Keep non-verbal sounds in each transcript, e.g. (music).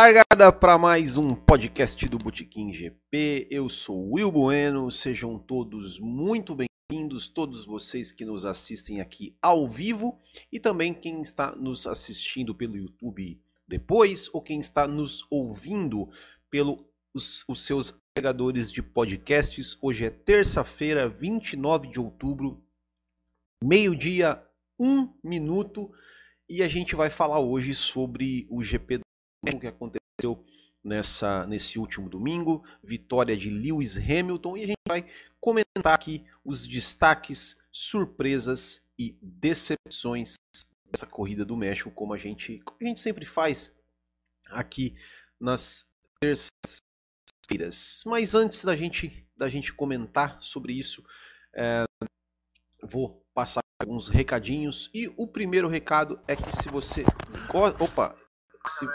Largada para mais um podcast do Botequim GP. Eu sou Will Bueno. Sejam todos muito bem-vindos, todos vocês que nos assistem aqui ao vivo e também quem está nos assistindo pelo YouTube depois ou quem está nos ouvindo pelos os seus agregadores de podcasts. Hoje é terça-feira, 29 de outubro, meio-dia, um minuto, e a gente vai falar hoje sobre o GP o que aconteceu nessa, nesse último domingo, vitória de Lewis Hamilton, e a gente vai comentar aqui os destaques, surpresas e decepções dessa corrida do México, como a gente, como a gente sempre faz aqui nas terças-feiras. Mas antes da gente, da gente comentar sobre isso, é, vou passar alguns recadinhos. E o primeiro recado é que se você gosta. Opa! Se,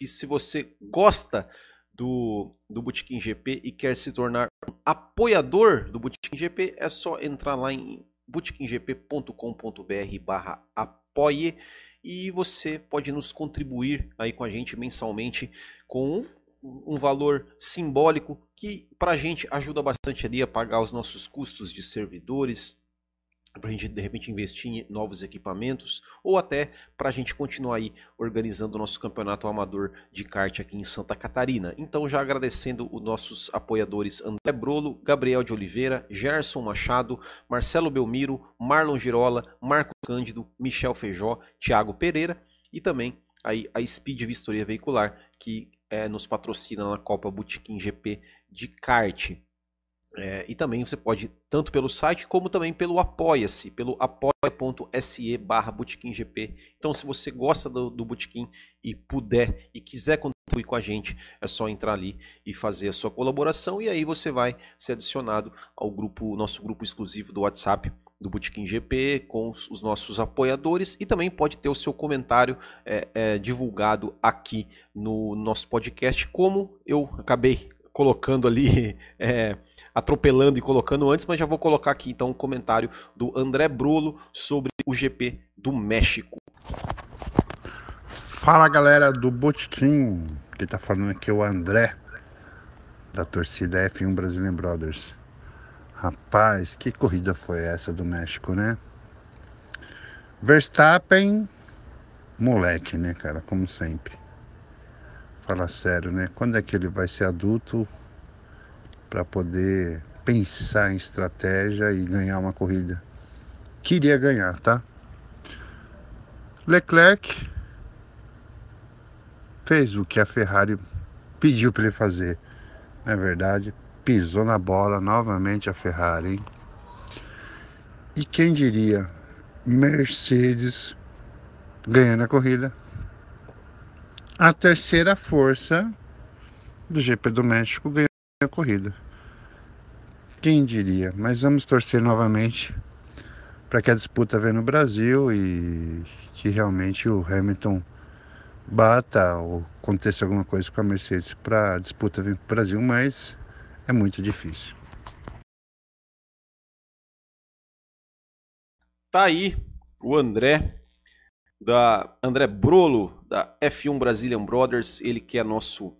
que se você gosta do, do Botequim GP e quer se tornar um apoiador do Botequim GP, é só entrar lá em botequimgp.com.br barra apoie e você pode nos contribuir aí com a gente mensalmente com um, um valor simbólico que para a gente ajuda bastante ali a pagar os nossos custos de servidores, para a gente de repente investir em novos equipamentos ou até para a gente continuar aí organizando o nosso campeonato amador de kart aqui em Santa Catarina. Então já agradecendo os nossos apoiadores André Brolo, Gabriel de Oliveira, Gerson Machado, Marcelo Belmiro, Marlon Girola, Marco Cândido, Michel Feijó, Thiago Pereira e também aí a Speed Vistoria Veicular que é, nos patrocina na Copa Botequim GP de kart. É, e também você pode, tanto pelo site como também pelo Apoia-se, pelo apoia.se barra GP. Então, se você gosta do, do Botequim e puder e quiser contribuir com a gente, é só entrar ali e fazer a sua colaboração e aí você vai ser adicionado ao grupo, nosso grupo exclusivo do WhatsApp do Botequim GP com os, os, nossos apoiadores e também pode ter o seu comentário é, é, divulgado aqui no nosso podcast, como eu acabei colocando ali, (laughs) é, atropelando e colocando antes, mas já vou colocar aqui então um comentário do André Brulo sobre o GP do México. Fala galera do Botequim, quem tá falando aqui é o André, da torcida F1 Brazilian Brothers. Rapaz, que corrida foi essa do México, né? Verstappen, moleque, né, cara, como sempre fala sério, né? Quando é que ele vai ser adulto para poder pensar em estratégia e ganhar uma corrida? Queria ganhar, tá? Leclerc fez o que a Ferrari pediu para ele fazer. Não é verdade? Pisou na bola novamente a Ferrari, hein? E quem diria? Mercedes ganhando a corrida a terceira força do GP do México ganhou a corrida. Quem diria? Mas vamos torcer novamente para que a disputa venha no Brasil e que realmente o Hamilton bata ou aconteça alguma coisa com a Mercedes para a disputa vir para o Brasil, mas é muito difícil. Tá aí o André da André Brolo, da F1 Brazilian Brothers, ele que é nosso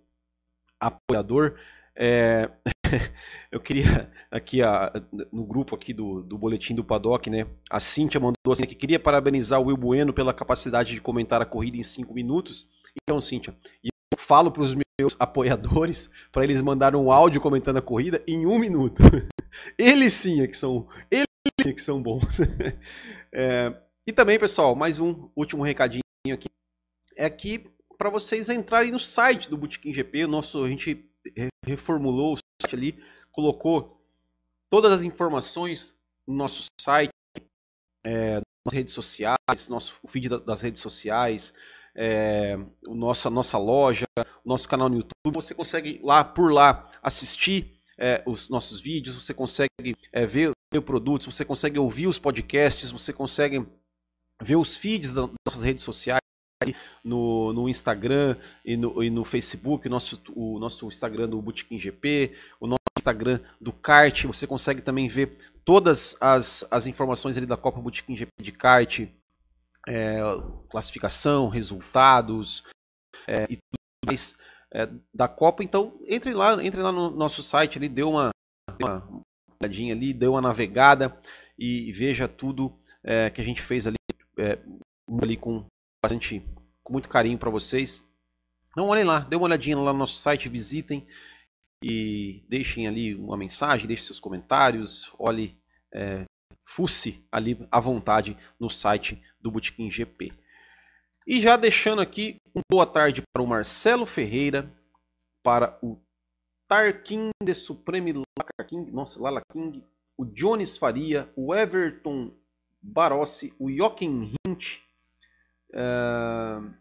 apoiador. É... (laughs) eu queria aqui a, no grupo aqui do, do boletim do Paddock, né? A Cintia mandou assim que queria parabenizar o Will Bueno pela capacidade de comentar a corrida em cinco minutos. Então, Cintia, eu falo para os meus apoiadores para eles mandarem um áudio comentando a corrida em um minuto. (laughs) eles sim é que são, eles sim é que são bons. (laughs) é, e também, pessoal, mais um último recadinho aqui. É aqui para vocês entrarem no site do Botequim GP. O nosso, a gente reformulou o site ali, colocou todas as informações no nosso site, é, nas redes sociais, nosso feed das redes sociais, é, o nossa nossa loja, o nosso canal no YouTube. Você consegue lá por lá assistir é, os nossos vídeos, você consegue é, ver, ver produtos, você consegue ouvir os podcasts, você consegue ver os feeds das nossas redes sociais, no, no Instagram e no, e no Facebook, nosso, o nosso Instagram do Botequim GP, o nosso Instagram do kart, você consegue também ver todas as, as informações ali da Copa Botequim GP de kart, é, classificação, resultados, é, e mais é, da Copa. Então, entre lá, entre lá no nosso site, ele deu uma, uma olhadinha ali, deu uma navegada e veja tudo é, que a gente fez ali, é, ali com bastante, com muito carinho para vocês. Então olhem lá, dê uma olhadinha lá no nosso site, visitem e deixem ali uma mensagem, deixem seus comentários, olhe, é, fusse ali à vontade no site do Botequim GP. E já deixando aqui uma boa tarde para o Marcelo Ferreira, para o Tarkin de Supreme Laka King, nossa, Lala King, o Jones Faria, o Everton Barossi, o Joaquim Hint, uh,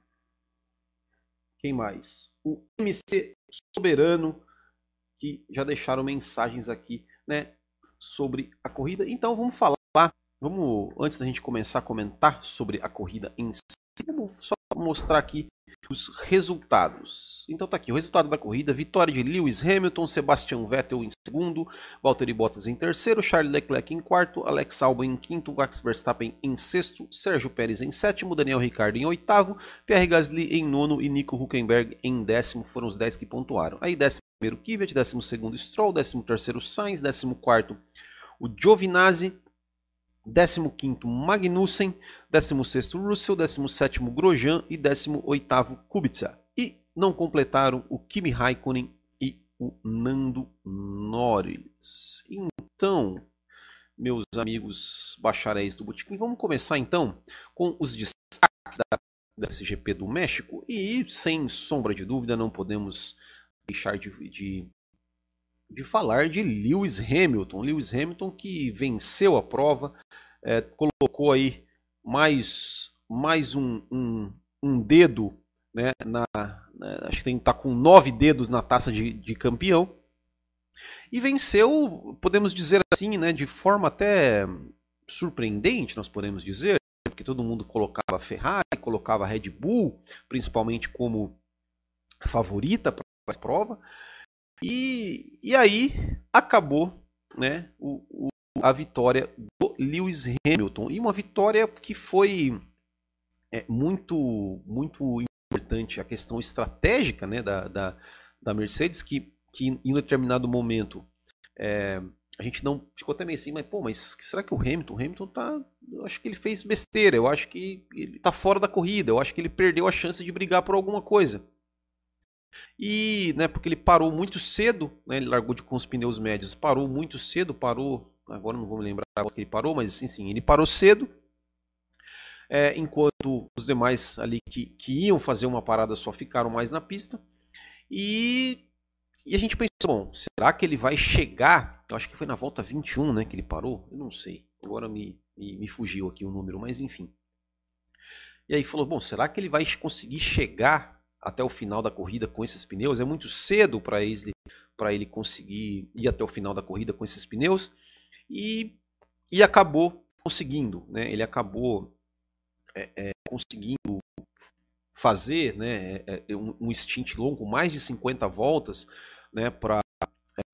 quem mais? O MC Soberano, que já deixaram mensagens aqui, né, sobre a corrida. Então vamos falar, vamos antes da gente começar a comentar sobre a corrida em si, vamos só mostrar aqui os resultados. Então tá aqui o resultado da corrida: vitória de Lewis Hamilton, Sebastian Vettel em segundo, Valtteri Bottas em terceiro, Charles Leclerc em quarto, Alex Albon em quinto, Max Verstappen em sexto, Sérgio Pérez em sétimo, Daniel Ricciardo em oitavo, Pierre Gasly em nono e Nico Huckenberg em décimo. Foram os dez que pontuaram. Aí décimo primeiro Kvyat, décimo segundo Stroll, décimo terceiro Sainz, décimo quarto o Giovinazzi, 15º Magnussen, 16º Russell, 17º Grosjean e 18º Kubica. E não completaram o Kimi Raikkonen e o Nando Norris. Então, meus amigos bacharéis do Botequim, vamos começar então com os destaques da, da SGP do México. E, sem sombra de dúvida, não podemos deixar de, de de falar de Lewis Hamilton. Lewis Hamilton que venceu a prova, é, colocou aí mais, mais um, um, um dedo, né, na, né, acho que tem tá com nove dedos na taça de, de campeão. E venceu, podemos dizer assim, né, de forma até surpreendente, nós podemos dizer, porque todo mundo colocava Ferrari, colocava Red Bull, principalmente como favorita para a prova. E, e aí acabou né, o, o, a vitória do Lewis Hamilton. E uma vitória que foi é, muito, muito importante a questão estratégica né, da, da, da Mercedes, que, que em um determinado momento é, a gente não ficou meio assim, mas pô, mas será que o Hamilton? O Hamilton tá. Eu acho que ele fez besteira, eu acho que ele tá fora da corrida, eu acho que ele perdeu a chance de brigar por alguma coisa. E, né, porque ele parou muito cedo, né, ele largou de, com os pneus médios, parou muito cedo, parou, agora não vou me lembrar que ele parou, mas sim, ele parou cedo, é, enquanto os demais ali que, que iam fazer uma parada só ficaram mais na pista. E, e a gente pensou, bom, será que ele vai chegar? Eu acho que foi na volta 21 né, que ele parou, eu não sei, agora me, me, me fugiu aqui o número, mas enfim. E aí falou, bom, será que ele vai conseguir chegar até o final da corrida com esses pneus. É muito cedo para ele, ele conseguir ir até o final da corrida com esses pneus. E, e acabou conseguindo. Né? Ele acabou é, é, conseguindo fazer né, é, é um, um stint longo, mais de 50 voltas, né, pra,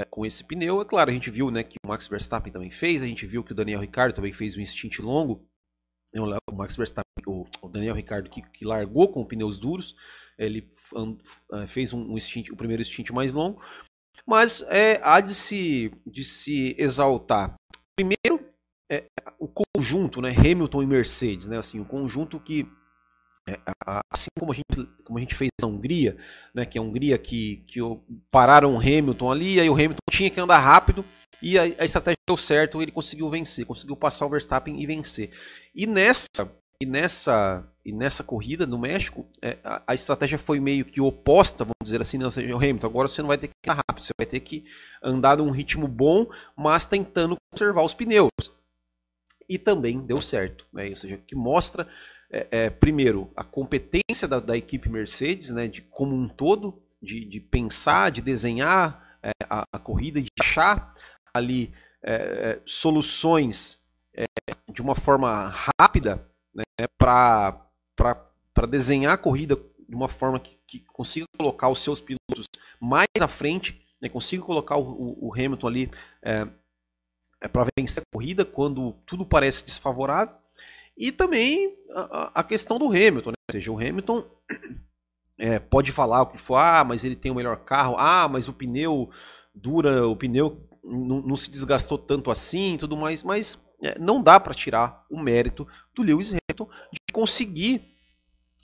é, com esse pneu. É claro, a gente viu né, que o Max Verstappen também fez, a gente viu que o Daniel Ricciardo também fez um stint longo. O Max Verstappen, o Daniel Ricciardo que, que largou com pneus duros, ele fez um, um stint, o primeiro stint mais longo, mas é, há de se, de se exaltar. Primeiro, é, o conjunto, né, Hamilton e Mercedes, né, assim, o conjunto que é, assim como a gente, como a gente fez na Hungria, né, que é a Hungria que, que pararam o Hamilton ali, aí o Hamilton tinha que andar rápido e a, a estratégia deu certo, ele conseguiu vencer, conseguiu passar o Verstappen e vencer. E nessa e nessa, e nessa corrida no México, é, a, a, estratégia foi meio que oposta, vamos dizer assim, não seja, o Hamilton, agora você não vai ter que andar rápido, você vai ter que andar num ritmo bom, mas tentando conservar os pneus. E também deu certo, né? ou seja, que mostra, é, é, primeiro, a competência da, da, equipe Mercedes, né, de como um todo, de, de pensar, de desenhar é, a, a, corrida, de achar ali é, é, soluções de uma forma rápida né, para desenhar a corrida de uma forma que, que, consiga colocar os seus pilotos mais à frente, né, consiga colocar o, o Hamilton ali é, é para vencer a corrida quando tudo parece desfavorável. E também a, a questão do Hamilton, né? ou seja, o Hamilton (clears throat) é, pode falar o que for, ah, mas ele tem o melhor carro, ah, mas o pneu dura, o pneu não, não se desgastou tanto assim tudo mais, mas é, não dá para tirar o mérito do Lewis Hamilton de conseguir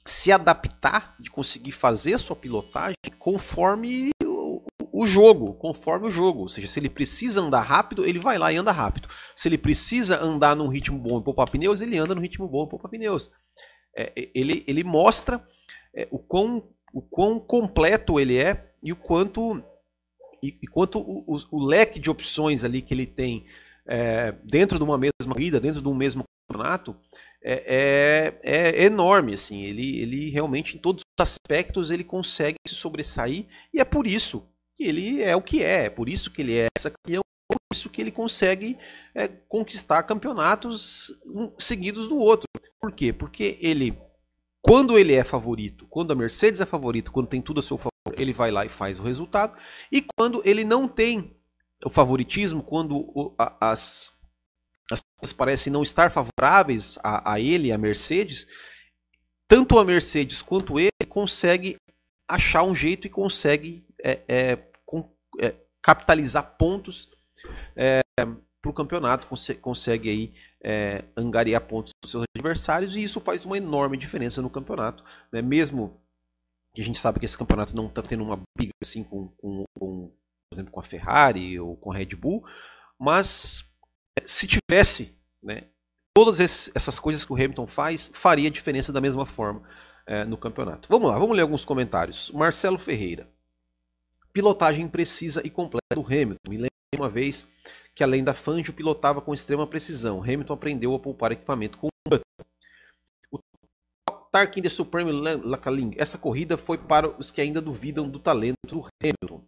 se adaptar, de conseguir fazer sua pilotagem conforme o, o jogo, conforme o jogo. Ou seja, se ele precisa andar rápido, ele vai lá e anda rápido. Se ele precisa andar num ritmo bom e poupar pneus, ele anda no ritmo bom e poupar pneus. É, ele, ele mostra é, o, quão, o quão completo ele é e o quanto e, e quanto o, o, o, leque de opções ali que ele tem é, dentro de uma mesma vida, dentro de um mesmo campeonato, é, é, é, enorme. Assim, ele, ele realmente, em todos os aspectos, ele consegue se sobressair e é por isso que ele é o que é, é por isso que ele é essa campeão, é por isso que ele consegue é, conquistar campeonatos seguidos do outro. Por quê? Porque ele quando ele é favorito, quando a Mercedes é favorito, quando tem tudo a seu favor, ele vai lá e faz o resultado. E quando ele não tem o favoritismo, quando as, as coisas parecem não estar favoráveis a, a ele, a Mercedes, tanto a Mercedes quanto ele consegue achar um jeito e consegue é, é, com, é, capitalizar pontos é, para o campeonato, cons consegue aí é, angariar pontos dos seus adversários e isso faz uma enorme diferença no campeonato, né? mesmo que a gente sabe que esse campeonato não está tendo uma briga assim com, com, com, por exemplo, com a Ferrari ou com a Red Bull, mas se tivesse, né, todas essas coisas que o Hamilton faz, faria diferença da mesma forma é, no campeonato. Vamos lá, vamos ler alguns comentários. Marcelo Ferreira. Pilotagem precisa e completa do Hamilton. Me lembro uma vez que além da Fangio pilotava com extrema precisão. Hamilton aprendeu a poupar equipamento com o Tarkin The Supreme Lakaling. Essa corrida foi para os que ainda duvidam do talento do Hamilton.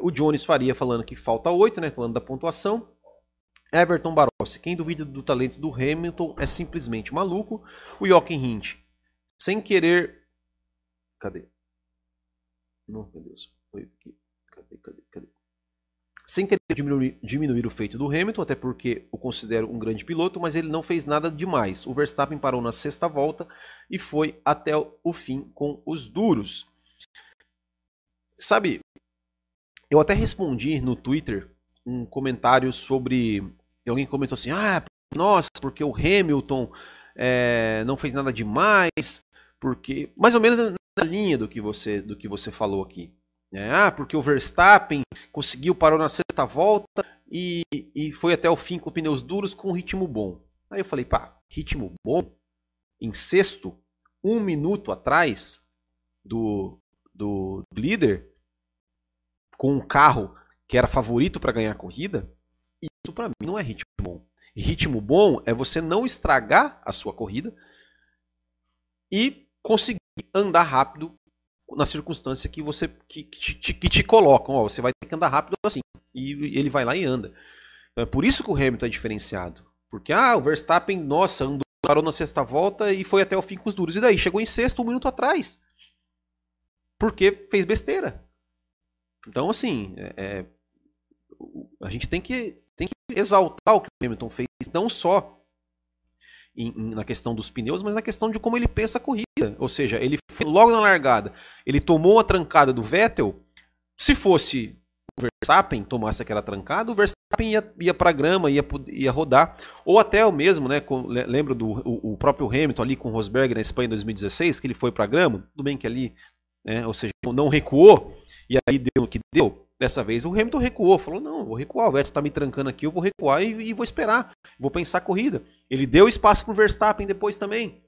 O Jones Faria falando que falta 8, né? Falando da pontuação. Everton Barossi. Quem duvida do talento do Hamilton é simplesmente maluco. O Jochen Hint. Sem querer. Cadê? Não, meu Deus. Foi aqui. Cadê, cadê, cadê? sem querer diminuir, diminuir, o feito do Hamilton, até porque o considero um grande piloto, mas ele não fez nada demais. O Verstappen parou na sexta volta e foi até o fim com os duros. Sabe, eu até respondi no Twitter um comentário sobre. Alguém comentou assim: ah, nossa, porque o Hamilton é, não fez nada demais, porque. Mais ou menos na linha do que você, do que você falou aqui. É, ah, porque o Verstappen conseguiu, parou na sexta volta e, e foi até o fim com pneus duros com ritmo bom. Aí eu falei, pá, ritmo bom? Em sexto, um minuto atrás do, do líder, com um carro que era favorito para ganhar a corrida, isso para mim não é ritmo bom. ritmo bom é você não estragar a sua corrida e conseguir andar rápido na circunstância que você que, que, te, que te colocam, ó, você vai ter que andar rápido assim. E ele vai lá e anda. Então é por isso que o Hamilton é diferenciado. Porque ah, o Verstappen, nossa, andou, parou na sexta volta e foi até o fim com os duros. E daí? Chegou em sexto um minuto atrás. Porque fez besteira. Então, assim, é, é, a gente tem que, tem que exaltar o que o Hamilton fez, não só em, na questão dos pneus, mas na questão de como ele pensa a corrida. Ou seja, ele logo na largada, ele tomou uma trancada do Vettel. Se fosse o Verstappen tomasse aquela trancada, o Verstappen ia, ia para grama, ia, ia rodar. Ou até o mesmo, né? Com, lembro do o, o, próprio Hamilton ali com o Rosberg na Espanha em 2016, que ele foi para grama. Tudo bem que ali, né, ou seja, não recuou e aí deu o que deu. Dessa vez o Hamilton recuou, falou: não, vou recuar, o Vettel tá me trancando aqui, eu vou recuar e, e vou esperar, vou pensar a corrida. Ele deu espaço pro Verstappen depois também.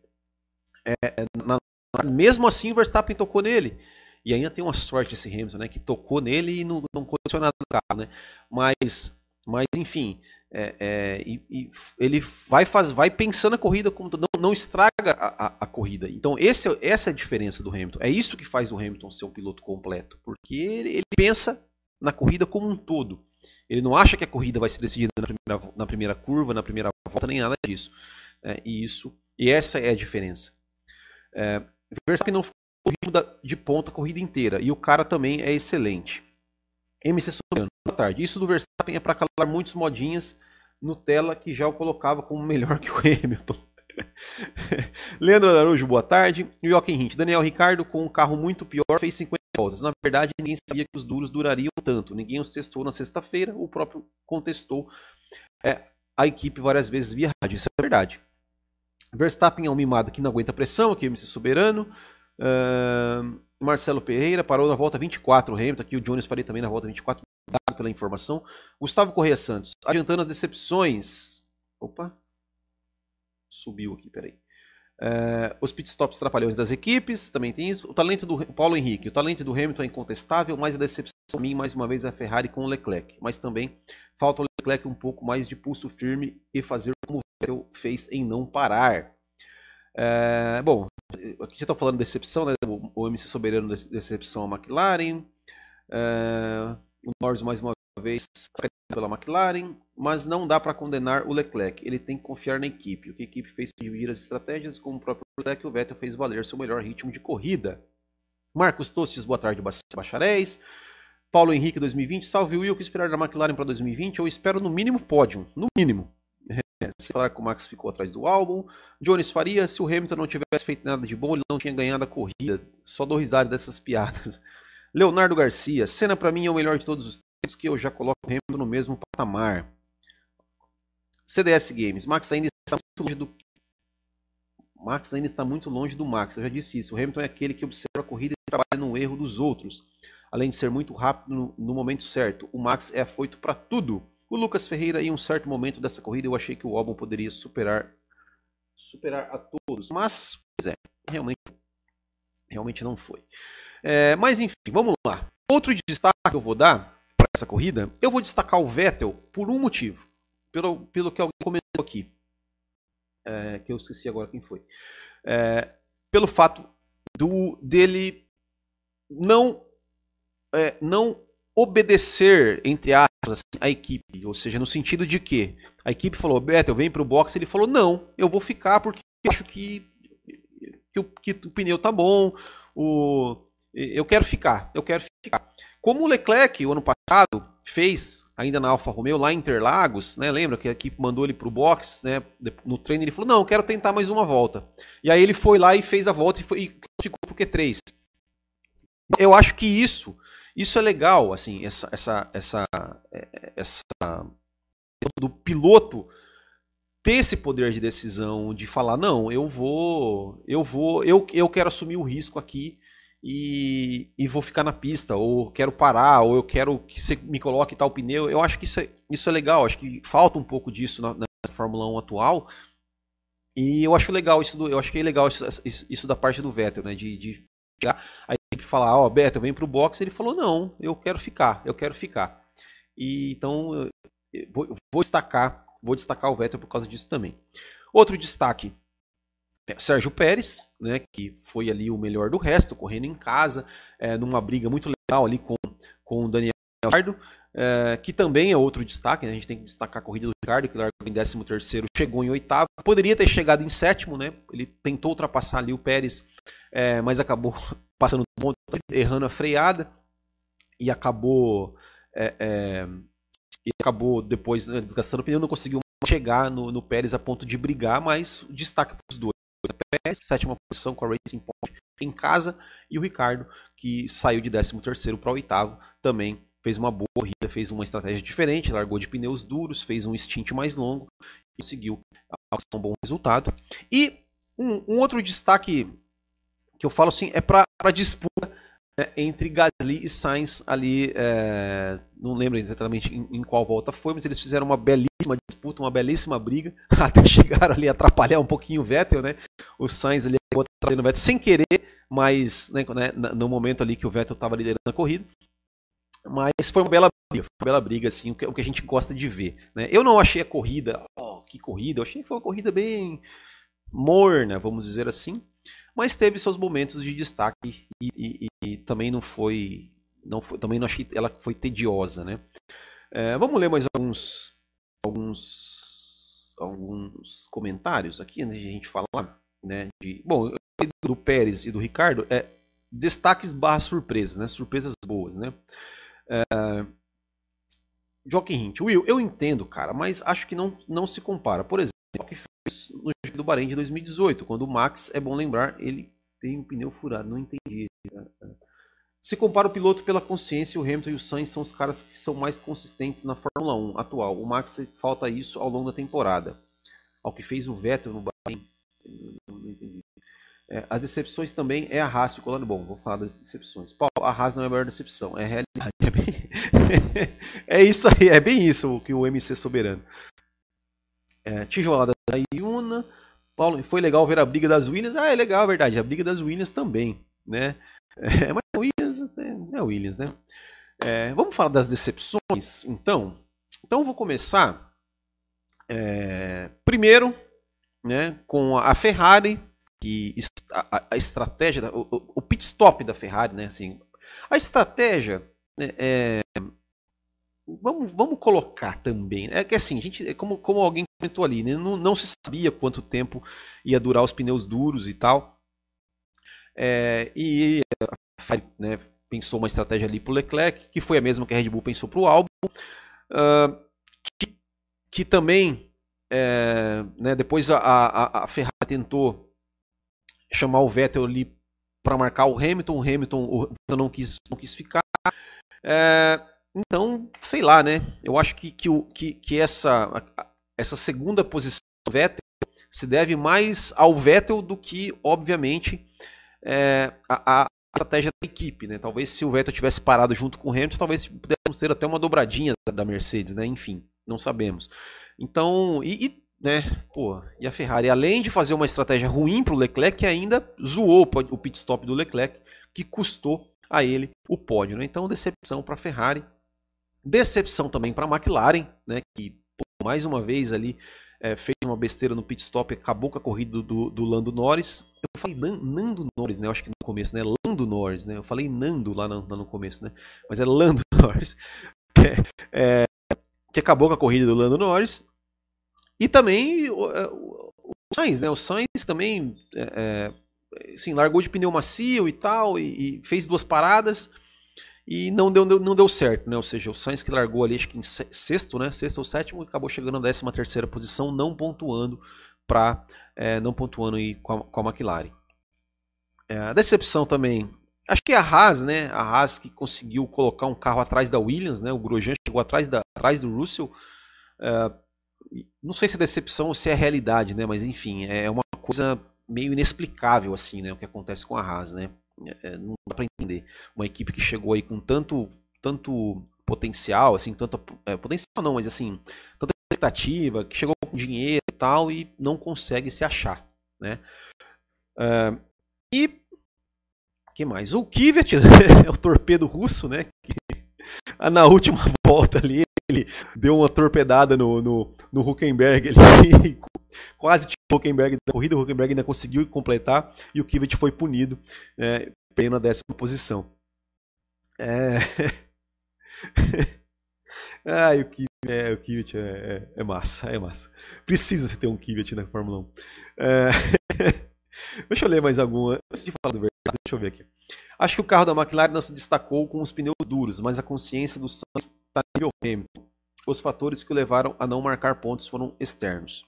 É, na, mesmo assim o Verstappen tocou nele. E ainda tem uma sorte esse Hamilton, né? Que tocou nele e não, não aconteceu nada do carro, né? Mas, mas enfim, é, é, e, e ele vai, faz, vai pensando a corrida como não, não estraga a, a, a, corrida. Então esse, essa é a diferença do Hamilton. É isso que faz o Hamilton ser um piloto completo, porque ele, ele pensa na corrida como um todo. Ele não acha que a corrida vai ser decidida na primeira, na primeira curva, na primeira volta, nem nada disso. É, e isso e essa é a diferença. É, Verstappen não ficou de ponta a corrida inteira e o cara também é excelente. MC Sobrano, boa tarde. Isso do Verstappen é para calar muitos modinhas Nutella que já o colocava como melhor (laughs) que o Hamilton. (laughs) Leandro Araújo, boa tarde. Joaquim Hint, Daniel Ricardo com um carro muito pior fez 50 voltas. Na verdade, ninguém sabia que os duros durariam tanto. Ninguém os testou na sexta-feira, o próprio contestou é, a equipe várias vezes via rádio. Isso é verdade. Verstappen é um mimado que não aguenta pressão, aqui MC Soberano. Uh, Marcelo Pereira parou na volta 24, o Hamilton, aqui o Jones falei também na volta 24, dado pela informação. Gustavo Correia Santos, adiantando as decepções. Opa, subiu aqui, peraí. Uh, os pitstops trapalhões das equipes, também tem isso. O talento do Paulo Henrique, o talento do Hamilton é incontestável, mas a decepção para mim, mais uma vez, é a Ferrari com o Leclerc. Mas também falta o Leclerc um pouco mais de pulso firme e fazer como o Vettel fez em não parar. Uh, bom, aqui já está falando de decepção, né? O MC Soberano decepção a McLaren. Uh, o Norris mais uma vez pela McLaren, mas não dá para condenar o Leclerc. Ele tem que confiar na equipe. O que a equipe fez dividir as estratégias, como o próprio Leclerc, o Vettel fez valer seu melhor ritmo de corrida. Marcos Tostes, boa tarde, bacharéis. Paulo Henrique 2020, salve Will, o que esperar da McLaren para 2020? Eu espero no mínimo pódio, no mínimo. (laughs) Se falar que o Max ficou atrás do álbum. Jones Faria, se o Hamilton não tivesse feito nada de bom, ele não tinha ganhado a corrida. Só dou risada dessas piadas. (laughs) Leonardo Garcia, cena para mim é o melhor de todos os que eu já coloco o Hamilton no mesmo patamar. CDS Games, Max ainda está muito longe do Max ainda está muito longe do Max, eu já disse isso. O Hamilton é aquele que observa a corrida e trabalha no erro dos outros. Além de ser muito rápido no, momento certo, o Max é afoito para tudo. O Lucas Ferreira, em um certo momento dessa corrida, eu achei que o álbum poderia superar superar a todos, mas, pois é, realmente, realmente não foi. É, mas enfim, vamos lá. Outro destaque que eu vou dar essa corrida, eu vou destacar o Vettel por um motivo, pelo, pelo que alguém comentou aqui, é, que eu esqueci agora quem foi, é, pelo fato do dele não é, não obedecer, entre aspas, assim, a equipe. Ou seja, no sentido de que a equipe falou, Beto, eu venho para o box. Ele falou, não, eu vou ficar porque acho que, que, o, que o pneu tá bom. O, eu quero ficar, eu quero ficar. Como o Leclerc, o ano passado, fez, ainda na Alfa Romeo, lá em Interlagos, né? Lembra que a equipe mandou ele para o box, né? No treino ele falou, não, quero tentar mais uma volta. E aí ele foi lá e fez a volta e, foi, e ficou pro Q3. Eu acho que isso isso é legal, assim, essa, essa, essa, é, essa do piloto ter esse poder de decisão, de falar, não, eu vou, eu vou, eu, eu quero assumir o risco aqui e, e vou ficar na pista, ou quero parar, ou eu quero que você me coloque tal pneu. Eu acho que isso é, isso é legal, acho que falta um pouco disso na, na Fórmula 1 atual. E eu acho legal isso, do, eu é legal isso, isso, isso da parte do Vettel, né? De, de chegar, a equipe falar, ó, oh, Beto, vem pro boxe, ele falou, não, eu quero ficar, eu quero ficar. E então vou, vou destacar, vou destacar o Vettel por causa disso também. Outro destaque Sérgio Pérez, né, que foi ali o melhor do resto, correndo em casa, é, numa briga muito legal ali com, com o Daniel Ricardo, é, que também é outro destaque, né, a gente tem que destacar a corrida do Ricardo, que largou em 13 terceiro, chegou em oitavo, poderia ter chegado em sétimo, né, ele tentou ultrapassar ali o Pérez é, mas acabou (laughs) passando um monte, errando a freada e acabou é, é, e acabou depois né, gastando pneu, não conseguiu chegar no, no Pérez a ponto de brigar, mas destaque para os dois. Pérez, sétima posição com a Racing Point em casa e o Ricardo que saiu de 13 terceiro para oitavo também fez uma boa corrida, fez uma estratégia diferente, largou de pneus duros, fez um stint mais longo e conseguiu um bom resultado. E um, um outro destaque que eu falo assim, é para a disputa né, entre Gasly e Sainz ali, é, não lembro exatamente em, em, qual volta foi, mas eles fizeram uma belíssima disputa, uma belíssima briga, (laughs) até chegaram ali a atrapalhar um pouquinho o Vettel, né? O Sainz ali acabou atrapalhando o Vettel sem querer, mas né, né no momento ali que o Vettel estava liderando a corrida. Mas foi uma bela briga, foi uma bela briga, assim, o que, o que a gente gosta de ver. Né? Eu não achei a corrida, oh, que corrida, eu achei que foi uma corrida bem morna, vamos dizer assim mas teve seus momentos de destaque e, e, e também não foi, não foi, também não achei ela foi tediosa, né? É, vamos ler mais alguns, alguns, alguns comentários aqui antes de a gente falar, né? De, bom, do Pérez e do Ricardo é destaques barra surpresas, né? Surpresas boas, né? É, Joaquim Hint, Will, eu entendo, cara, mas acho que não, não se compara. Por exemplo, que fez no GP do Bahrein de 2018, quando o Max, é bom lembrar, ele tem um pneu furado, não entendi. Se compara o piloto pela consciência, o Hamilton e o Sainz são os caras que são mais consistentes na Fórmula 1 atual. O Max falta isso ao longo da temporada. Ao que fez o Vettel no Bahrein. Não, entendi. É, as decepções também é a Haas ficou lá bom. Vou falar das decepções. Paulo, a Haas não é a maior decepção, é a realidade. É, (laughs) bem... é isso aí, é bem isso que o MC soberano. É, tijolada da Iuna. Paulo, foi legal ver a briga das Williams. Ah, é legal, verdade. A briga das Williams também, né? (laughs) É, mas Williams é, é Williams, né? É, vamos falar das decepções, então. Então, vou começar é, primeiro, né, com a Ferrari que a, a estratégia, o, o, pit stop da Ferrari, né? Assim, a estratégia né, é, vamos, vamos colocar também. Né, é que assim, gente, é como, como alguém comentou ali, né, não, não se sabia quanto tempo ia durar os pneus duros e tal. É, e a Ferrari né, pensou uma estratégia ali para o Leclerc, que foi a mesma que a Red Bull pensou para o Albon, uh, que, que, também é, né, depois a, a, a Ferrari tentou chamar o Vettel ali para marcar o Hamilton. O Hamilton, o não, quis, não quis ficar. É, então, sei lá, né? Eu acho que, que, que, que essa, essa segunda posição do Vettel se deve mais ao Vettel do que, obviamente, é, a, a, estratégia da equipe, né? Talvez se o Vettel tivesse parado junto com o Hamilton, talvez pudéssemos ter até uma dobradinha da Mercedes, né? Enfim, não sabemos. Então, e, e né? Pô, e a Ferrari, além de fazer uma estratégia ruim para o Leclerc, ainda zoou o pit stop do Leclerc, que custou a ele o pódio. Né? Então, decepção para a Ferrari. Decepção também para a McLaren, né? que mais uma vez ali é, fez uma besteira no pit stop, acabou com a corrida do, do Lando Norris. Eu falei Nando Norris, né? Eu acho que no começo, né? Lando Norris, né? Eu falei Nando lá no, lá no começo, né? Mas é Lando (laughs) Norris. É, é, que acabou com a corrida do Lando Norris e também o, é, o, o Sainz, né? O Sainz também é, assim, largou de pneu macio e tal, e, e, fez duas paradas e não deu, não deu certo, né? Ou seja, o Sainz que largou ali, acho que em sexto, né? Sexto ou sétimo, acabou chegando na décima terceira posição, não pontuando para é, não pontuando aí com a, com a McLaren. É, a decepção também, acho que a Haas, né? A Haas que conseguiu colocar um carro atrás da Williams, né? O Grosjean chegou atrás, da, atrás do Russell. É, não sei se é decepção ou se é realidade, né? Mas enfim, é uma coisa meio inexplicável assim, né? O que acontece com a Haas, né? É, não dá para entender. Uma equipe que chegou aí com tanto, tanto potencial, assim, tanta é, potencial não, mas assim, tanta expectativa, que chegou com dinheiro e tal e não consegue se achar, né? É, e que mais? O Kivet, né? (laughs) é o torpedo russo, né? Que, na última (laughs) volta ali ele deu uma torpedada no, no, no Huckenberg, (laughs) quase tirou o Huckenberg da corrida, o Huckenberg ainda conseguiu completar e o Kivet foi punido, é, décima posição. É... (laughs) ah, o Kivet, é, o Kivet é, é, é, massa, é massa. Precisa ter um Kivet na Fórmula 1. É... (laughs) deixa eu ler mais alguma. Antes de falar do verdade, deixa eu ver aqui. Acho que o carro da McLaren não se destacou com os pneus duros, mas a consciência do Sainz Hamilton. Os fatores que o levaram a não marcar pontos foram externos.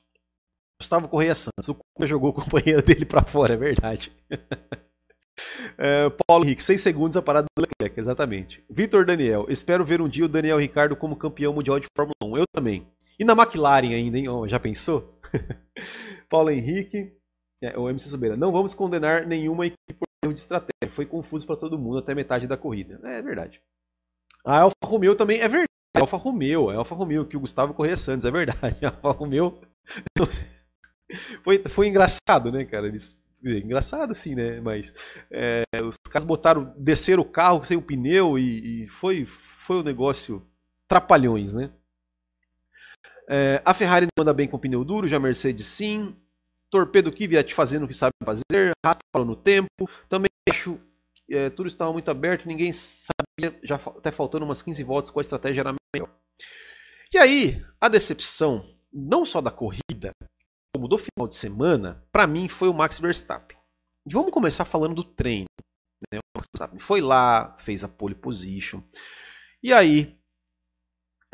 Gustavo Correia Santos, o Cuca jogou o companheiro dele para fora, é verdade. (laughs) é, Paulo Henrique, 6 segundos a parada do Leclerc, exatamente. Vitor Daniel, espero ver um dia o Daniel Ricardo como campeão mundial de Fórmula 1. Eu também. E na McLaren ainda, hein? Oh, já pensou? (laughs) Paulo Henrique, é, o MC Sobeira, não vamos condenar nenhuma equipe por erro de estratégia. Foi confuso para todo mundo até metade da corrida. É, é verdade. A Alfa Romeo também é verdade. A Alfa Romeo, é Alfa Romeo, que o Gustavo Correia Santos, é verdade. (laughs) A Alfa Romeo. foi, foi engraçado, né, cara? Eles, engraçado sim, né? Mas é, os caras botaram, desceram o carro sem o pneu e, e foi, foi um negócio trapalhões, né? É, a Ferrari anda bem com pneu duro, já a Mercedes sim. Torpedo Kvyat fazendo o que sabe fazer, Rafa no tempo. Também acho é, tudo estava muito aberto, ninguém sabia, já até faltando umas 15 voltas com a estratégia era melhor. E aí, a decepção, não só da corrida, como do final de semana, para mim foi o Max Verstappen. E vamos começar falando do treino. Né? O Max Verstappen foi lá, fez a pole position. E aí,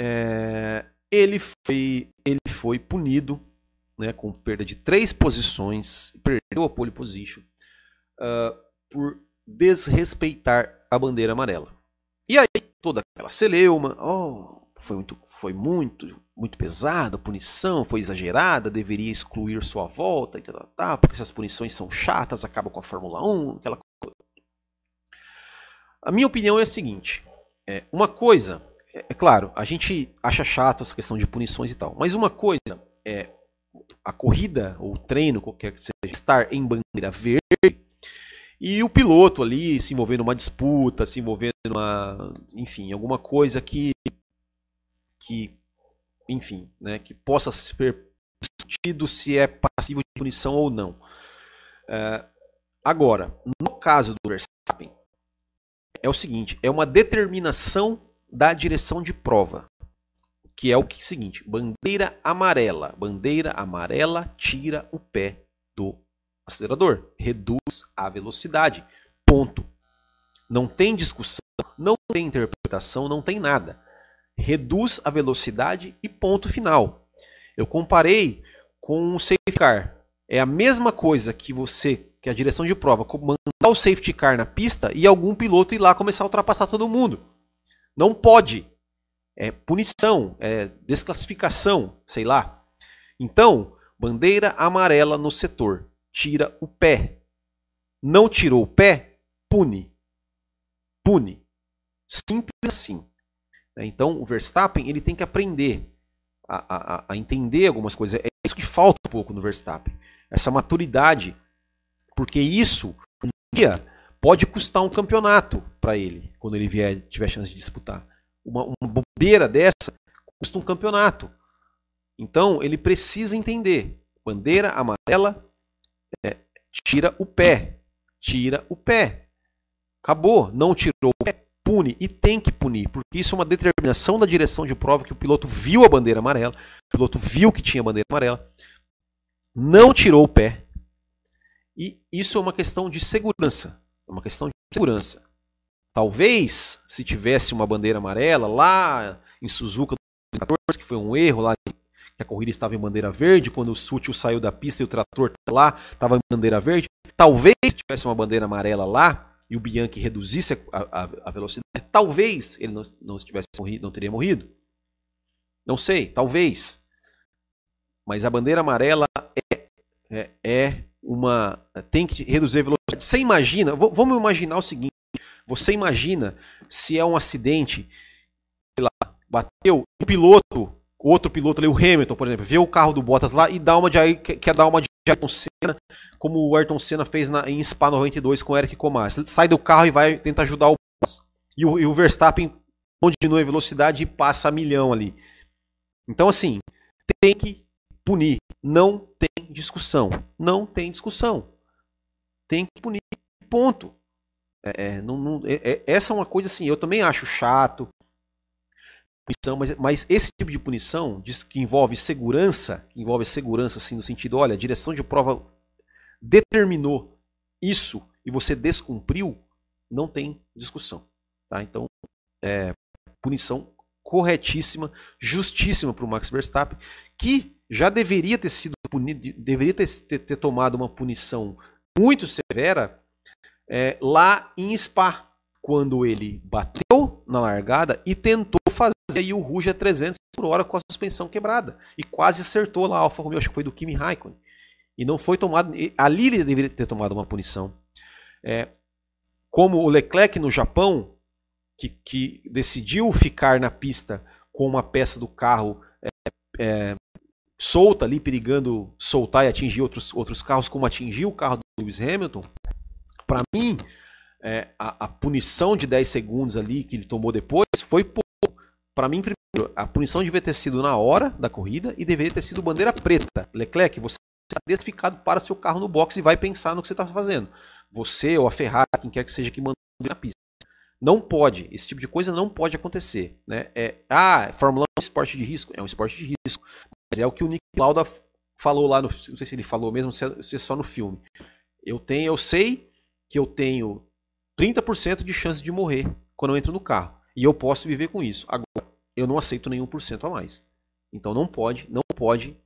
é, ele, foi, ele foi punido né, com perda de três posições, perdeu a pole position uh, por desrespeitar a bandeira amarela. E aí toda aquela celeuma, oh, foi muito, foi muito, muito pesada, a punição foi exagerada, deveria excluir sua volta e tal, tal, porque essas punições são chatas, acabam com a Fórmula 1, aquela coisa. A minha opinião é a seguinte: é, uma coisa, é, é claro, a gente acha chato essa questão de punições e tal, mas uma coisa é a corrida ou treino, qualquer que seja, estar em bandeira verde e o piloto ali se envolvendo numa disputa, se envolvendo numa, enfim, alguma coisa que que enfim, né, que possa ser discutido se é passivo de punição ou não. É, agora, no caso do Verstappen, é o seguinte: é uma determinação da direção de prova. Que é o que seguinte: bandeira amarela. Bandeira amarela tira o pé do acelerador, reduz a velocidade. Ponto. Não tem discussão, não tem interpretação, não tem nada. Reduz a velocidade e ponto final. Eu comparei com o safety car. É a mesma coisa que você, que a direção de prova, mandar o safety car na pista e algum piloto ir lá começar a ultrapassar todo mundo. Não pode. É punição, é desclassificação, sei lá. Então, bandeira amarela no setor tira o pé. Não tirou o pé, pune. Pune. Simples assim. Então o Verstappen ele tem que aprender a, a, a entender algumas coisas. É isso que falta um pouco no Verstappen. Essa maturidade. Porque isso, um dia, pode custar um campeonato para ele, quando ele vier, tiver chance de disputar. Uma, uma bobeira dessa custa um campeonato. Então ele precisa entender. Bandeira amarela é, tira o pé. Tira o pé. Acabou. Não tirou o pé. Pune. E tem que punir. Porque isso é uma determinação da direção de prova que o piloto viu a bandeira amarela. O piloto viu que tinha bandeira amarela. Não tirou o pé. E isso é uma questão de segurança. É uma questão de segurança. Talvez, se tivesse uma bandeira amarela lá em Suzuka 2014, que foi um erro lá que a corrida estava em bandeira verde, quando o Sutil saiu da pista e o trator lá estava em bandeira verde. Talvez tivesse uma bandeira amarela lá e o Bianchi reduzisse a, a, a velocidade, talvez ele não, não morrido, não teria morrido. Não sei, talvez. Mas a bandeira amarela é, é, é uma. tem que reduzir a velocidade. Você imagina, vamos imaginar o seguinte: você imagina se é um acidente, sei lá, bateu, o piloto outro piloto ali, o Hamilton, por exemplo, vê o carro do Bottas lá e dá uma de, quer dar uma de Ayrton Senna, como o Ayrton Senna fez na, em Spa 92 com o Eric Comas. Sai do carro e vai tentar ajudar o Bottas. E o, e o Verstappen continua em velocidade e passa a milhão ali. Então, assim, tem que punir. Não tem discussão. Não tem discussão. Tem que punir. Ponto. É, é não, não, é, é, essa é uma coisa assim, eu também acho chato punição, mas, mas esse tipo de punição diz que envolve segurança, que envolve segurança assim no sentido, olha, a direção de prova determinou isso e você descumpriu, não tem discussão, tá? Então, é, punição corretíssima, justíssima para o Max Verstappen, que já deveria ter sido punido, deveria ter, ter, ter tomado uma punição muito severa é, lá em Spa, quando ele bateu na largada e tentou fazer aí o Ruge a 300 por hora com a suspensão quebrada. E quase acertou lá a Alfa Romeo, acho que foi do Kimi Raikkonen. E não foi tomado. Ali ele deveria ter tomado uma punição. É, como o Leclerc no Japão, que, que, decidiu ficar na pista com uma peça do carro é, é, solta ali, perigando soltar e atingir outros, outros carros, como atingiu o carro do Lewis Hamilton. Para mim, é, a, a, punição de 10 segundos ali que ele tomou depois foi pouco. Para mim, primeiro, a punição devia ter sido na hora da corrida e deveria ter sido bandeira preta. Leclerc, você está desficado para seu carro no box e vai pensar no que você está fazendo. Você ou a Ferrari, quem quer que seja que mandou na pista. Não pode, esse tipo de coisa não pode acontecer. Né? É, ah, Fórmula 1 é um esporte de risco? É um esporte de risco. Mas é o que o Nick Lauda falou lá no. Não sei se ele falou mesmo, se é só no filme. Eu tenho, eu sei que eu tenho 30% de chance de morrer quando eu entro no carro. E eu posso viver com isso. Agora, eu não aceito nenhum por cento a mais. Então não pode, não pode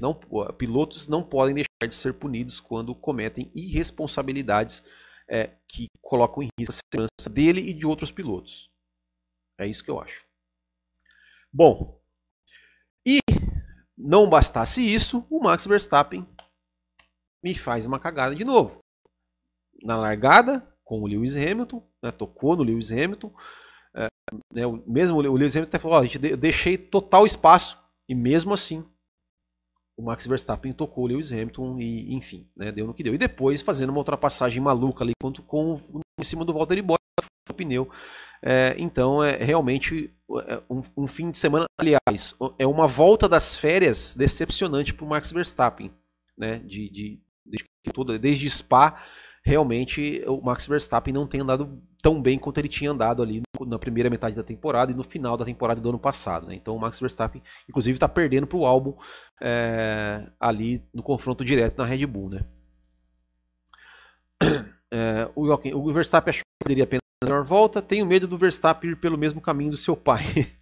Não, pilotos não podem deixar de ser punidos quando cometem irresponsabilidades é, que colocam em risco a segurança dele e de outros pilotos. É isso que eu acho. Bom, e não bastasse isso, o Max Verstappen me faz uma cagada de novo. Na largada, com o Lewis Hamilton, né, tocou no Lewis Hamilton. É, né, mesmo o Lewis Hamilton até falou: ó, eu deixei total espaço, e mesmo assim o Max Verstappen tocou o Lewis Hamilton e, enfim, né, deu no que deu. E depois fazendo uma ultrapassagem maluca ali com, com em cima do Valtteri Bottas o pneu. É, então é realmente é, um, um, fim de semana, aliás, é uma volta das férias decepcionante para o Max Verstappen, né? De, de, de, desde Spa realmente o Max Verstappen não tem andado tão bem quanto ele tinha andado ali na primeira metade da temporada e no final da temporada do ano passado. Né? Então o Max Verstappen, inclusive, está perdendo para o álbum é, ali no confronto direto na Red Bull. Né? (clears throat) É, o, o, Verstappen achou que poderia apenas melhor volta. Tenho medo do Verstappen ir pelo mesmo caminho do seu pai. (laughs)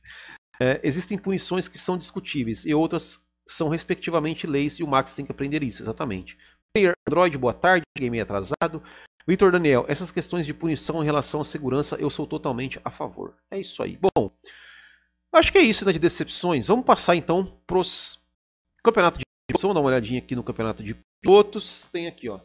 É, existem punições que são discutíveis e outras são respectivamente leis e o Max tem que aprender isso, exatamente. Player Android, boa tarde, game atrasado. Vitor Daniel, essas questões de punição em relação à segurança, eu sou totalmente a favor. É isso aí. Bom, acho que é isso né, de decepções. Vamos passar então para os campeonatos de Vamos dar uma olhadinha aqui no campeonato de pilotos. Tem aqui, ó.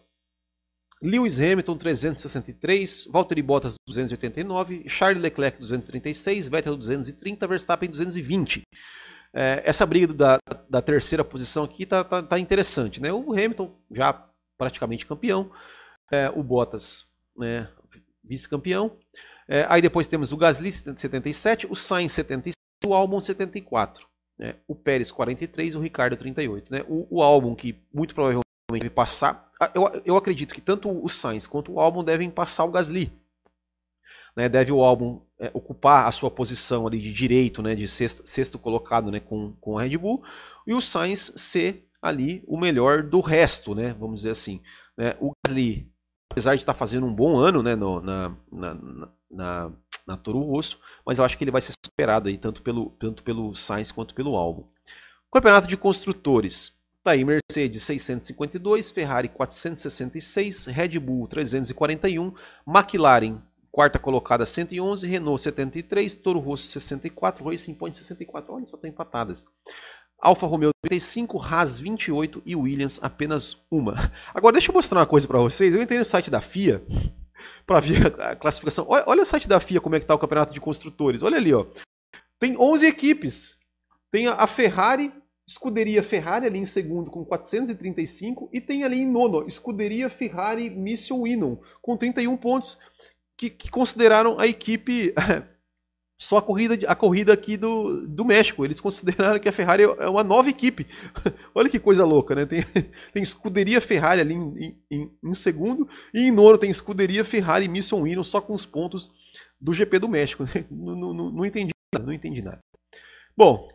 Lewis Hamilton 363, Valtteri Bottas 289, Charles Leclerc 236, Vettel 230, Verstappen 220. É, essa briga da, da, terceira posição aqui tá, tá, tá, interessante, né? O Hamilton já praticamente campeão, é, o Bottas né, vice-campeão. É, aí depois temos o Gasly 77, o Sainz 77, o Albon 74, né? o Pérez 43, o Ricardo 38. Né? O, o Albon que muito provavelmente vai passar, eu, eu acredito que tanto o Sainz quanto o Albon devem passar o Gasly. Né, deve o álbum é, ocupar a sua posição ali de direito, né, de sexto, sexto colocado né, com, com a Red Bull, e o Sainz ser ali o melhor do resto, né, vamos dizer assim. Né, o Gasly, apesar de estar fazendo um bom ano né, no, na, na, na, na Toro Rosso, mas eu acho que ele vai ser superado aí, tanto pelo, tanto pelo Sainz quanto pelo álbum. Campeonato de Construtores. Tá aí Mercedes 652, Ferrari 466, Red Bull 341, McLaren quarta colocada 111, Renault 73, Toro Rosso 64, Racing Point 64. Olha, só tem empatadas. Alfa Romeo 35, Haas 28 e Williams apenas uma. (laughs) Agora deixa eu mostrar uma coisa para vocês. Eu entrei no site da FIA (laughs) para ver a classificação. Olha, olha, o site da FIA como é que tá o campeonato de construtores. Olha ali, ó. Tem 11 equipes. Tem a Ferrari, Escuderia Ferrari ali em segundo com 435 e tem ali em nono Escuderia Ferrari Mission Winon com 31 pontos que, que consideraram a equipe (laughs) só a corrida, a corrida aqui do, do México. Eles consideraram que a Ferrari é uma nova equipe. (laughs) Olha que coisa louca, né? Tem, (laughs) tem Escuderia Ferrari ali em, em, em, segundo e em nono tem Escuderia Ferrari Mission Winon só com os pontos do GP do México. Não, não, não, não entendi nada, não entendi nada. Bom,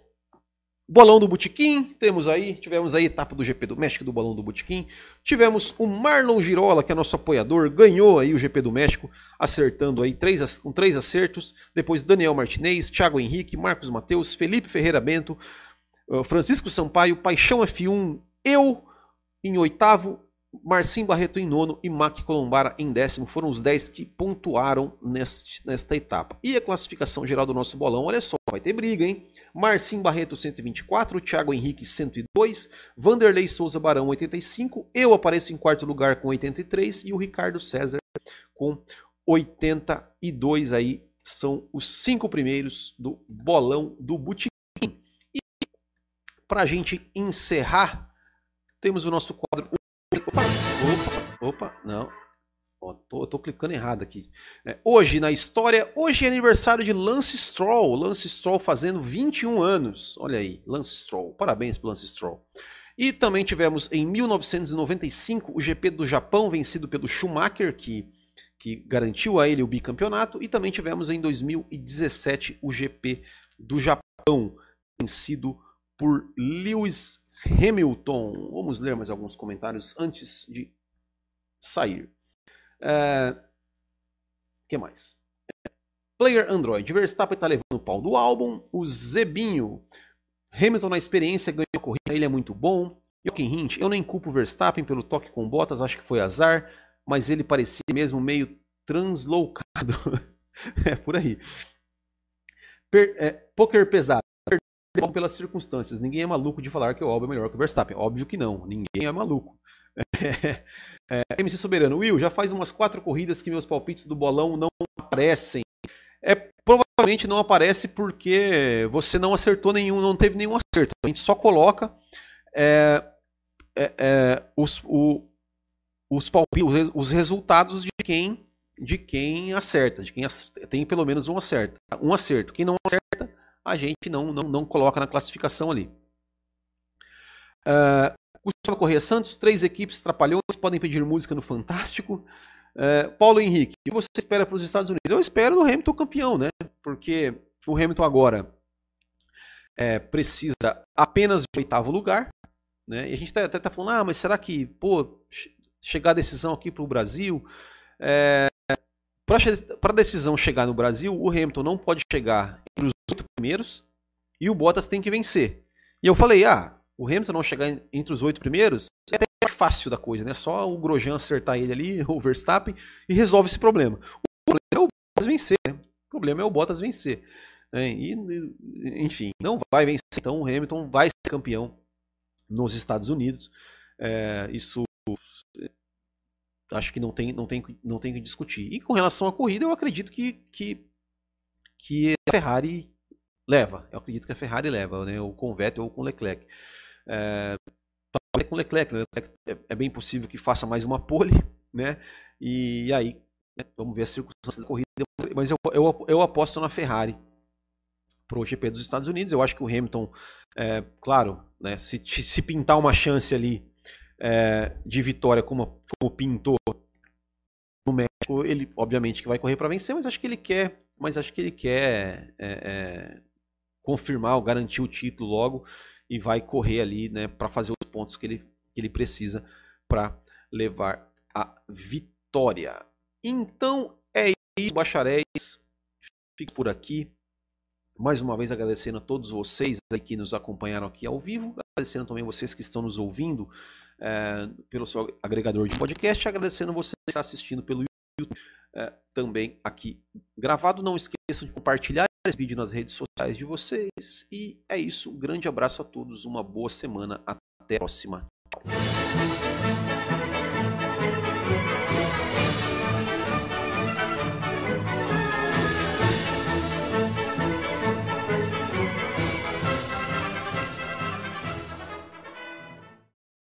Bolão do Botequim, temos aí, tivemos aí a etapa do GP do México do Bolão do Botequim. Tivemos o Marlon Girola, que é nosso apoiador, ganhou aí o GP do México, acertando aí três, com três acertos. Depois Daniel Martinez, Thiago Henrique, Marcos Mateus, Felipe Ferreira Bento, Francisco Sampaio, Paixão F1, eu em oitavo, Marcinho Barreto em nono e Mac Colombara em décimo. Foram os 10 que pontuaram neste, nesta etapa. E a classificação geral do nosso bolão, olha só, vai ter briga, hein? Marcinho Barreto 124, Thiago Henrique 102, Vanderlei Souza Barão 85, eu apareço em quarto lugar com 83 e o Ricardo César com 82 aí são os cinco primeiros do bolão do Botequim. E para a gente encerrar, temos o nosso quadro opa, não. Ó, tô, tô clicando errado aqui. É, hoje na história, hoje é aniversário de Lance Stroll. Lance Stroll fazendo 21 anos. Olha aí, Lance Stroll. Parabéns pro Lance Stroll. E também tivemos em 1995 o GP do Japão vencido pelo Schumacher, que, que garantiu a ele o bicampeonato. E também tivemos em 2017 o GP do Japão vencido por Lewis Hamilton. Vamos ler mais alguns comentários antes de sair. O é... que mais? Player Android. Verstappen está levando o pau do álbum. O Zebinho. Hamilton na experiência ganhou a corrida, ele é muito bom. Jochen Hint, eu nem culpo o Verstappen pelo toque com botas, acho que foi azar, mas ele parecia mesmo meio translocado. (laughs) é por aí. Per, é, poker pesado. Pelas circunstâncias. Ninguém é maluco de falar que o Albon é melhor que o Verstappen. Óbvio que não. Ninguém é maluco. (laughs) É, é, MC Soberano. Will, já faz umas quatro corridas que meus palpites do bolão não aparecem. É, provavelmente não aparece porque você não acertou nenhum, não teve nenhum acerto. A gente só coloca é, é, é os, o, os, palpites, os resultados de quem de quem acerta, de quem tem pelo menos um acerto. Um acerto. Quem não acerta, a gente não, não, não coloca na classificação ali. Uh, Gustavo Correia Santos, três equipes trapalhões podem pedir música no Fantástico. Uh, Paulo Henrique, o que você espera para os Estados Unidos? Eu espero o Hamilton campeão, né? Porque o Hamilton agora é, precisa apenas de oitavo lugar. Né? E a gente até está tá falando, ah, mas será que, pô, chegar a decisão aqui para o Brasil, é, para a decisão chegar no Brasil, o Hamilton não pode chegar entre os oito primeiros e o Bottas tem que vencer. E eu falei, ah, o Hamilton não chegar entre os oito primeiros é até fácil da coisa, né? Só o Grosjean acertar ele ali, (laughs) o Verstappen, e resolve esse problema. O problema é o Bottas vencer, né? O problema é o Bottas vencer. Né? E, enfim, não vai vencer. Então o Hamilton vai ser campeão nos Estados Unidos. É, isso acho que não tem, não tem, não tem que discutir. E com relação à corrida, eu acredito que, que, que a Ferrari leva. Eu acredito que a Ferrari leva, né? ou com Vettel ou com Leclerc. É, com Leclerc, né? é, bem possível que faça mais uma pole, (laughs) né? E, e aí, né? vamos ver as circunstâncias da corrida. Mas eu, eu, eu aposto na Ferrari para o GP dos Estados Unidos. Eu acho que o Hamilton, é, claro, né, se, se pintar uma chance ali é, de vitória como, como pintou no México, ele obviamente que vai correr para vencer, mas acho que ele quer, mas acho que ele quer é, é, confirmar ou garantir o título logo e vai correr ali, né, para fazer os pontos que ele, que ele precisa para levar a vitória. Então é isso, bacharéis. Fico por aqui. Mais uma vez agradecendo a todos vocês que nos acompanharam aqui ao vivo, agradecendo também vocês que estão nos ouvindo é, pelo seu agregador de podcast, agradecendo você que está assistindo pelo YouTube é, também aqui gravado. Não esqueçam de compartilhar vídeo nas redes sociais de vocês. E é isso. Um grande abraço a todos, uma boa semana. Até a próxima.